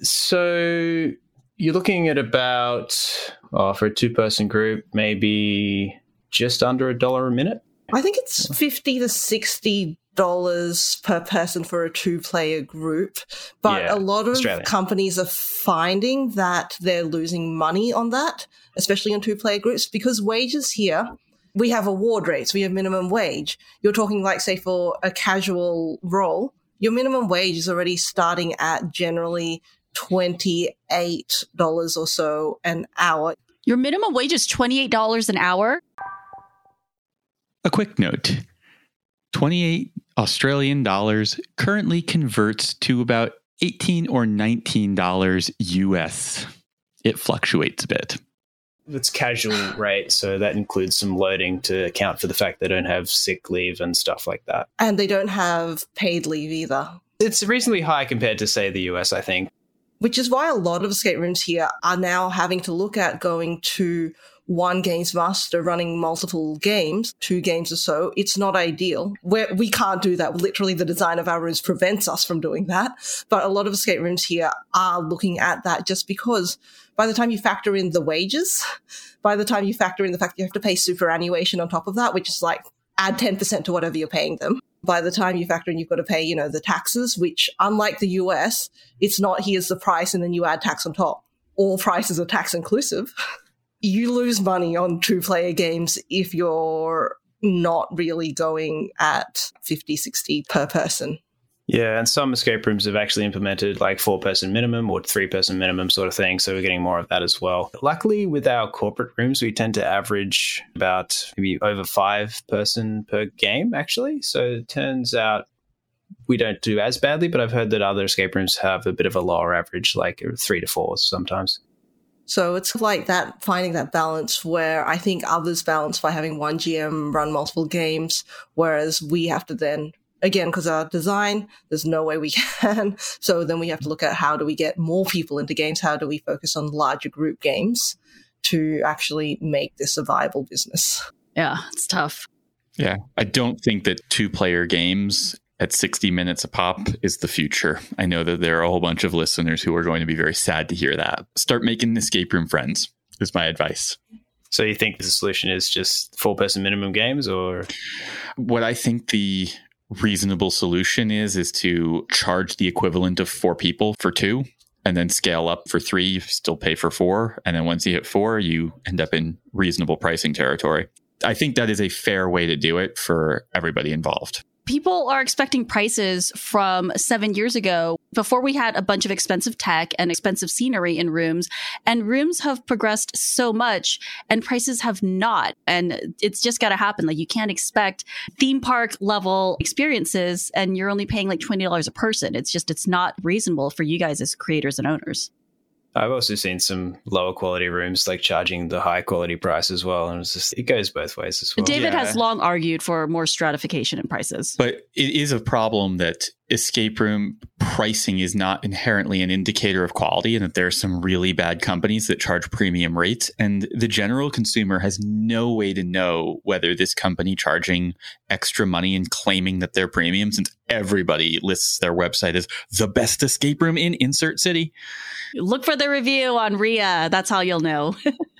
So you're looking at about, oh, for a two person group, maybe just under a dollar a minute. I think it's fifty to sixty dollars per person for a two player group. But Yeah, a lot of Australian. companies are finding that they're losing money on that, especially on two player groups, because wages here, we have award rates, we have minimum wage. You're talking like say for a casual role, your minimum wage is already starting at generally twenty eight dollars or so an hour. Your minimum wage is $28 an hour. A quick note 28 Australian dollars currently converts to about 18 or 19 dollars US. It fluctuates a bit. It's casual rate, so that includes some loading to account for the fact they don't have sick leave and stuff like that. And they don't have paid leave either. It's reasonably high compared to, say, the US, I think. which is why a lot of escape rooms here are now having to look at going to one games master running multiple games, two games or so. It's not ideal. Where we can't do that. Literally, the design of our rooms prevents us from doing that. But a lot of escape rooms here are looking at that just because by the time you factor in the wages, by the time you factor in the fact you have to pay superannuation on top of that, which is like add 10% to whatever you're paying them. By the time you factor in, you've got to pay, you know, the taxes, which unlike the US, it's not here's the price and then you add tax on top. All prices are tax inclusive. You lose money on two player games if you're not really going at 50, 60 per person. Yeah, and some escape rooms have actually implemented like four person minimum or three person minimum sort of thing. So we're getting more of that as well. Luckily, with our corporate rooms, we tend to average about maybe over five person per game, actually. So it turns out we don't do as badly, but I've heard that other escape rooms have a bit of a lower average, like three to four sometimes. So it's like that, finding that balance where I think others balance by having one GM run multiple games, whereas we have to then, again, because our design, there's no way we can. So then we have to look at how do we get more people into games? How do we focus on larger group games to actually make this a viable business? Yeah, it's tough. Yeah. I don't think that two player games at 60 minutes a pop is the future. I know that there are a whole bunch of listeners who are going to be very sad to hear that. Start making escape room friends, is my advice. So you think the solution is just four person minimum games or? What I think the reasonable solution is, is to charge the equivalent of four people for two and then scale up for three, you still pay for four. And then once you hit four, you end up in reasonable pricing territory. I think that is a fair way to do it for everybody involved. People are expecting prices from seven years ago before we had a bunch of expensive tech and expensive scenery in rooms. And rooms have progressed so much and prices have not. And it's just got to happen. Like you can't expect theme park level experiences and you're only paying like $20 a person. It's just, it's not reasonable for you guys as creators and owners. I've also seen some lower quality rooms like charging the high quality price as well. And it's just, it goes both ways as well. David yeah. has long argued for more stratification in prices. But it is a problem that escape room pricing is not inherently an indicator of quality and that there are some really bad companies that charge premium rates. And the general consumer has no way to know whether this company charging extra money and claiming that they're premium since everybody lists their website as the best escape room in insert city. Look for the review on REA that's how you'll know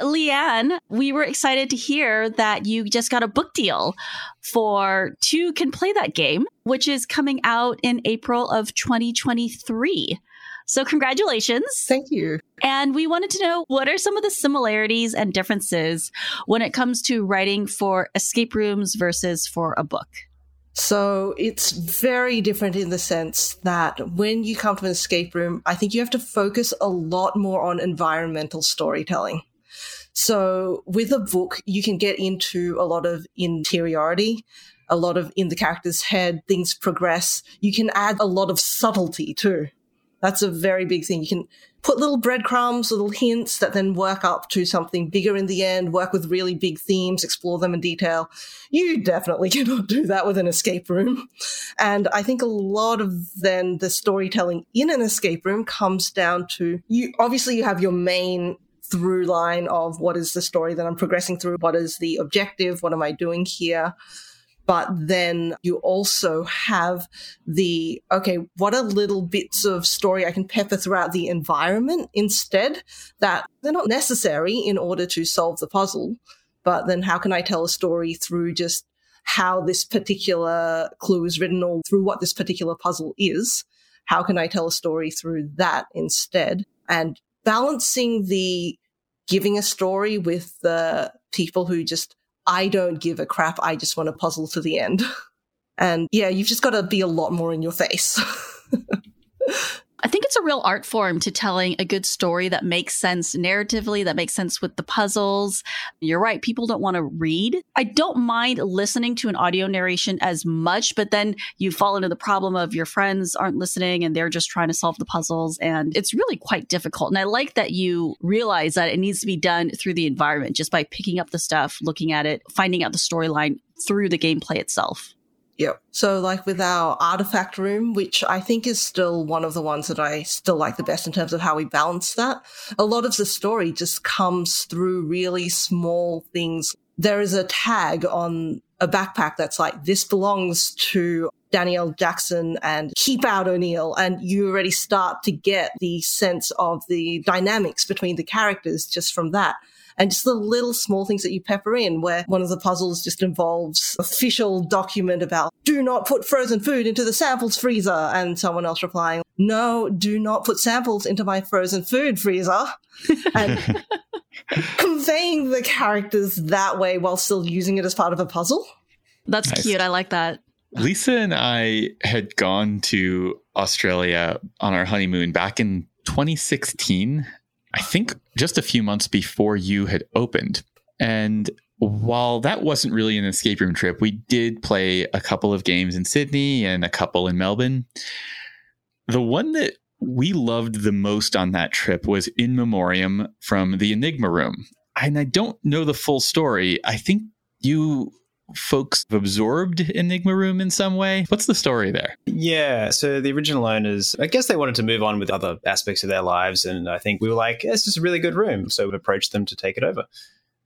Leanne, we were excited to hear that you just got a book deal for Two Can Play That Game, which is coming out in April of 2023. So, congratulations. Thank you. And we wanted to know what are some of the similarities and differences when it comes to writing for escape rooms versus for a book? So it's very different in the sense that when you come to an escape room, I think you have to focus a lot more on environmental storytelling. So with a book, you can get into a lot of interiority, a lot of in the character's head, things progress. You can add a lot of subtlety too. That's a very big thing. You can put little breadcrumbs, little hints that then work up to something bigger in the end, work with really big themes, explore them in detail. You definitely cannot do that with an escape room. And I think a lot of then the storytelling in an escape room comes down to you, obviously you have your main through line of what is the story that I'm progressing through? What is the objective? What am I doing here? But then you also have the, okay, what are little bits of story I can pepper throughout the environment instead that they're not necessary in order to solve the puzzle. But then how can I tell a story through just how this particular clue is written or through what this particular puzzle is? How can I tell a story through that instead? And balancing the giving a story with the people who just, I don't give a crap. I just want to puzzle to the end. And yeah, you've just got to be a lot more in your face. I think it's a real art form to telling a good story that makes sense narratively, that makes sense with the puzzles. You're right. People don't want to read. I don't mind listening to an audio narration as much, but then you fall into the problem of your friends aren't listening and they're just trying to solve the puzzles. And it's really quite difficult. And I like that you realize that it needs to be done through the environment just by picking up the stuff, looking at it, finding out the storyline through the gameplay itself. Yep. So, like with our artifact room, which I think is still one of the ones that I still like the best in terms of how we balance that, a lot of the story just comes through really small things. There is a tag on a backpack that's like, this belongs to Danielle Jackson and keep out O'Neill. And you already start to get the sense of the dynamics between the characters just from that and just the little small things that you pepper in where one of the puzzles just involves official document about do not put frozen food into the samples freezer and someone else replying, no, do not put samples into my frozen food freezer. and conveying the characters that way while still using it as part of a puzzle. That's nice. cute. I like that. Lisa and I had gone to Australia on our honeymoon back in 2016 I think just a few months before you had opened. And while that wasn't really an escape room trip, we did play a couple of games in Sydney and a couple in Melbourne. The one that we loved the most on that trip was In Memoriam from the Enigma Room. And I don't know the full story. I think you folks have absorbed Enigma Room in some way? What's the story there? Yeah, so the original owners, I guess they wanted to move on with other aspects of their lives, and I think we were like, it's just a really good room, so we approached them to take it over.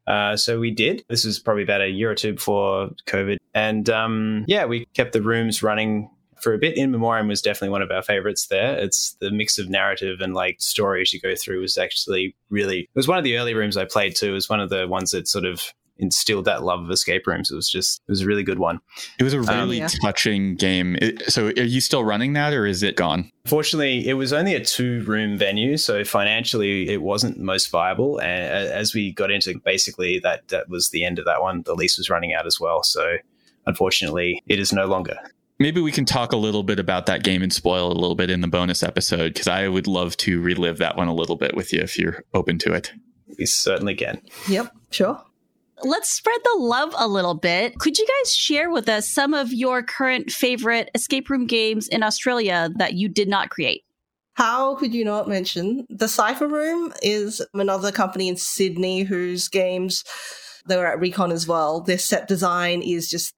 Uh, so we did. This was probably about a year or two before COVID, and um, yeah, we kept the rooms running for a bit. In Memoriam was definitely one of our favorites there. It's the mix of narrative and like stories you go through was actually really, it was one of the early rooms I played too. It was one of the ones that sort of instilled that love of escape rooms. It was just it was a really good one. It was a um, really um, yeah. touching game. It, so are you still running that or is it gone? Fortunately, it was only a two room venue, so financially it wasn't most viable. And as we got into basically that that was the end of that one. The lease was running out as well. So unfortunately, it is no longer. Maybe we can talk a little bit about that game and spoil a little bit in the bonus episode because I would love to relive that one a little bit with you if you're open to it. We certainly can. Yep, sure. Let's spread the love a little bit. Could you guys share with us some of your current favorite escape room games in Australia that you did not create? How could you not mention the Cipher Room is another company in Sydney whose games they were at Recon as well. Their set design is just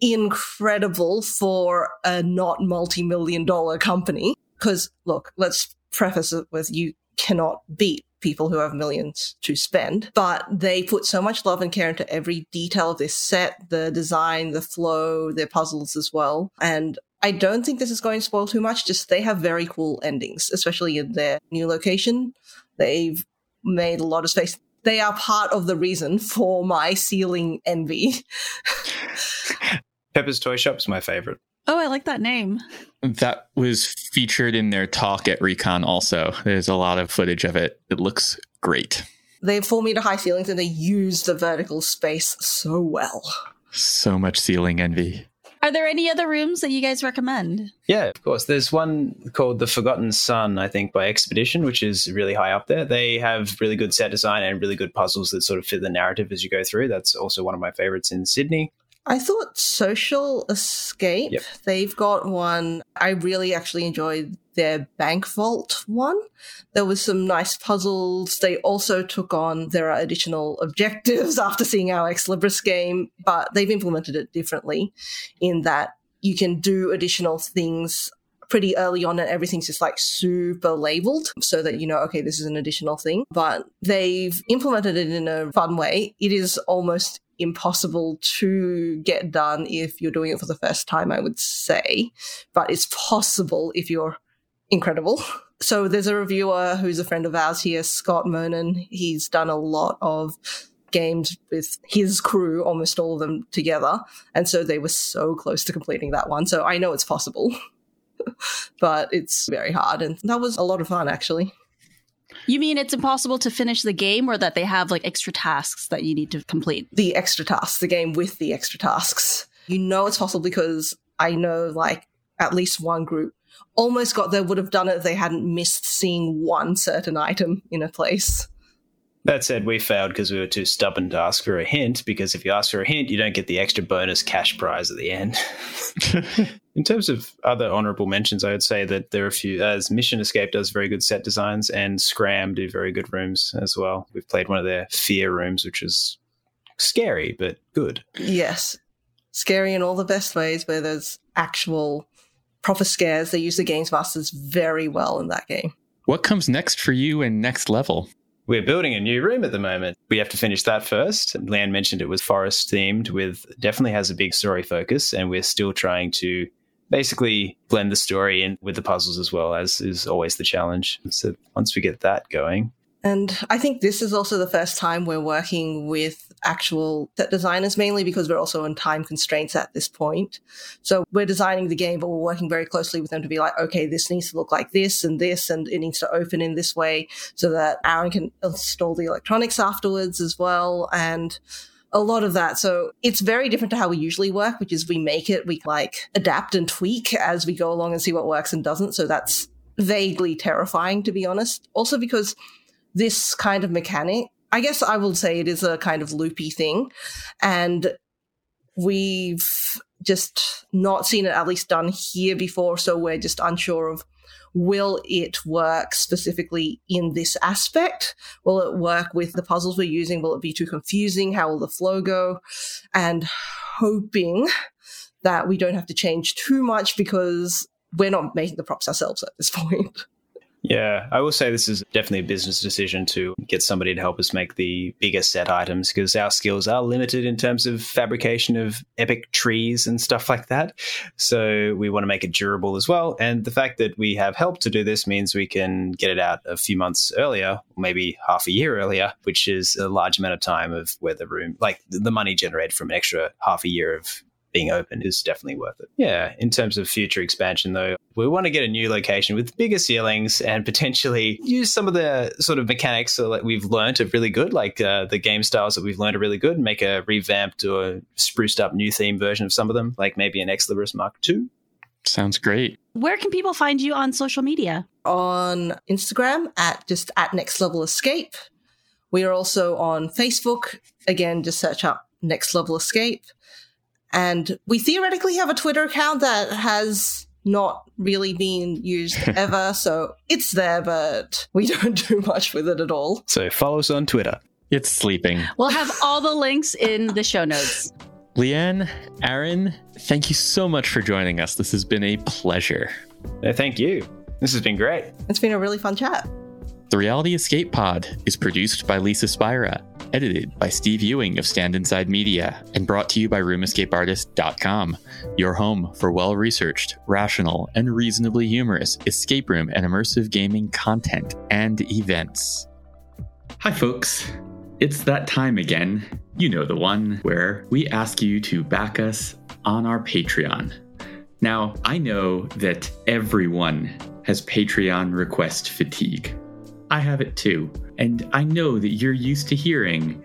incredible for a not multi million dollar company. Because, look, let's preface it with you cannot beat people who have millions to spend, but they put so much love and care into every detail of this set, the design, the flow, their puzzles as well. And I don't think this is going to spoil too much, just they have very cool endings, especially in their new location. They've made a lot of space. They are part of the reason for my ceiling envy. Pepper's Toy Shop is my favorite. Oh, I like that name. That was featured in their talk at Recon also. There's a lot of footage of it. It looks great. They have four meter high ceilings and they use the vertical space so well. So much ceiling envy. Are there any other rooms that you guys recommend? Yeah, of course. There's one called The Forgotten Sun, I think, by Expedition, which is really high up there. They have really good set design and really good puzzles that sort of fit the narrative as you go through. That's also one of my favorites in Sydney. I thought Social Escape, Yep. they've got one. I really actually enjoyed their Bank Vault one. There was some nice puzzles. They also took on, there are additional objectives after seeing our Ex Libris game, but they've implemented it differently in that you can do additional things pretty early on and everything's just like super labeled so that you know okay this is an additional thing. But they've implemented it in a fun way. It is almost impossible to get done if you're doing it for the first time i would say. But it's possible if you're incredible. So there's a reviewer who's a friend of ours here scott monin he's done a lot of games with his crew almost all of them together. And so they were so close to completing that one. So i know it's possible but it's very hard. And that was a lot of fun, actually. You mean it's impossible to finish the game or that they have like extra tasks that you need to complete? The extra tasks, the game with the extra tasks. You know it's possible because I know like at least one group almost got there would have done it if they hadn't missed seeing one certain item in a place. That said, we failed because we were too stubborn to ask for a hint. Because if you ask for a hint, you don't get the extra bonus cash prize at the end. In terms of other honorable mentions, I would say that there are a few. As Mission Escape does very good set designs, and Scram do very good rooms as well. We've played one of their fear rooms, which is scary but good. Yes. Scary in all the best ways where there's actual proper scares. They use the Games Masters very well in that game. What comes next for you in next level? We're building a new room at the moment. We have to finish that first. Leanne mentioned it was forest themed, with definitely has a big story focus, and we're still trying to basically blend the story in with the puzzles as well, as is always the challenge. So once we get that going, And I think this is also the first time we're working with actual set designers, mainly because we're also on time constraints at this point. So we're designing the game, but we're working very closely with them to be like, okay, this needs to look like this and this, and it needs to open in this way so that Aaron can install the electronics afterwards as well. And a lot of that. So it's very different to how we usually work, which is we make it, we like adapt and tweak as we go along and see what works and doesn't. So that's vaguely terrifying, to be honest. Also because this kind of mechanic, I guess I will say it is a kind of loopy thing. And we've just not seen it at least done here before. So we're just unsure of will it work specifically in this aspect? Will it work with the puzzles we're using? Will it be too confusing? How will the flow go? And hoping that we don't have to change too much because we're not making the props ourselves at this point. Yeah, I will say this is definitely a business decision to get somebody to help us make the bigger set items because our skills are limited in terms of fabrication of epic trees and stuff like that. So we want to make it durable as well. And the fact that we have help to do this means we can get it out a few months earlier, maybe half a year earlier, which is a large amount of time of where the room, like the money generated from an extra half a year of being open is definitely worth it. Yeah, in terms of future expansion, though, we want to get a new location with bigger ceilings and potentially use some of the sort of mechanics that we've learned are really good, like uh, the game styles that we've learned are really good, and make a revamped or spruced up new theme version of some of them, like maybe an Ex Libris Mark II. Sounds great. Where can people find you on social media? On Instagram at just at Next Level Escape. We are also on Facebook. Again, just search up Next Level Escape. And we theoretically have a Twitter account that has not really been used ever. so it's there, but we don't do much with it at all. So follow us on Twitter. It's sleeping. We'll have all the links in the show notes. Leanne, Aaron, thank you so much for joining us. This has been a pleasure. Thank you. This has been great. It's been a really fun chat. The Reality Escape Pod is produced by Lisa Spira, edited by Steve Ewing of Stand Inside Media, and brought to you by RoomEscapeArtist.com, your home for well researched, rational, and reasonably humorous escape room and immersive gaming content and events. Hi, folks. It's that time again. You know the one where we ask you to back us on our Patreon. Now, I know that everyone has Patreon request fatigue. I have it too. And I know that you're used to hearing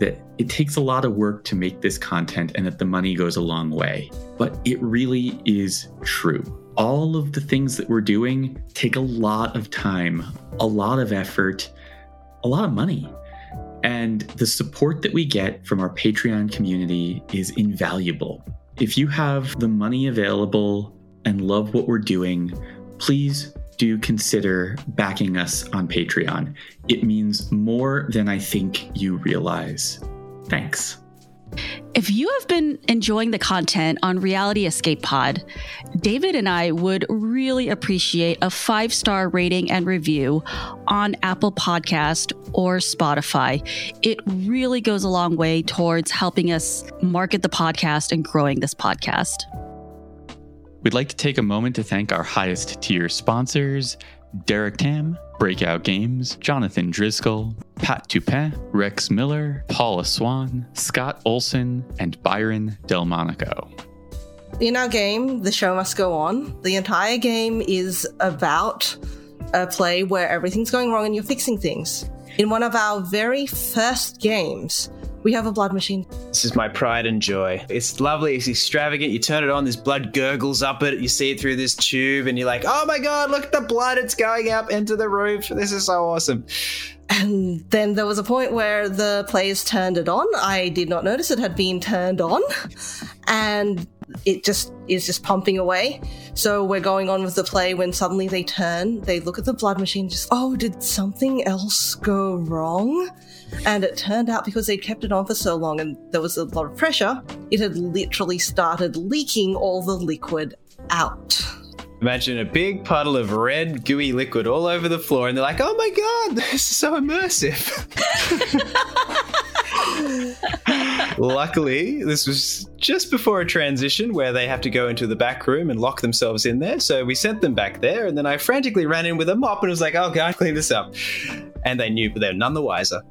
that it takes a lot of work to make this content and that the money goes a long way. But it really is true. All of the things that we're doing take a lot of time, a lot of effort, a lot of money. And the support that we get from our Patreon community is invaluable. If you have the money available and love what we're doing, please do consider backing us on Patreon. It means more than I think you realize. Thanks. If you have been enjoying the content on Reality Escape Pod, David and I would really appreciate a five star rating and review on Apple Podcast or Spotify. It really goes a long way towards helping us market the podcast and growing this podcast. We'd like to take a moment to thank our highest tier sponsors Derek Tam, Breakout Games, Jonathan Driscoll, Pat Tupin, Rex Miller, Paula Swan, Scott Olson, and Byron Delmonico. In our game, The Show Must Go On, the entire game is about a play where everything's going wrong and you're fixing things. In one of our very first games, we have a blood machine. This is my pride and joy. It's lovely. It's extravagant. You turn it on, this blood gurgles up it. You see it through this tube, and you're like, oh my God, look at the blood. It's going up into the roof. This is so awesome. And then there was a point where the players turned it on. I did not notice it had been turned on. And it just is just pumping away. So we're going on with the play when suddenly they turn, they look at the blood machine, just, oh, did something else go wrong? And it turned out because they'd kept it on for so long and there was a lot of pressure, it had literally started leaking all the liquid out. Imagine a big puddle of red, gooey liquid all over the floor, and they're like, oh my god, this is so immersive. Luckily, this was just before a transition where they have to go into the back room and lock themselves in there. So we sent them back there, and then I frantically ran in with a mop and was like, oh god, clean this up. And they knew, but they're none the wiser.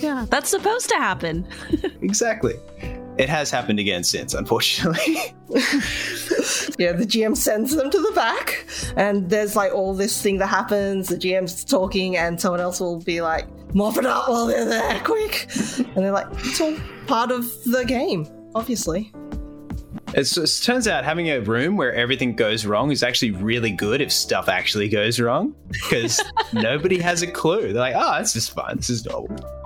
Yeah, that's supposed to happen. exactly. It has happened again since, unfortunately. yeah, the GM sends them to the back, and there's like all this thing that happens. The GM's talking, and someone else will be like, mop it up while they're there, quick. And they're like, it's all part of the game, obviously. It's, it turns out having a room where everything goes wrong is actually really good if stuff actually goes wrong because nobody has a clue. They're like, oh, it's just fine. This is normal.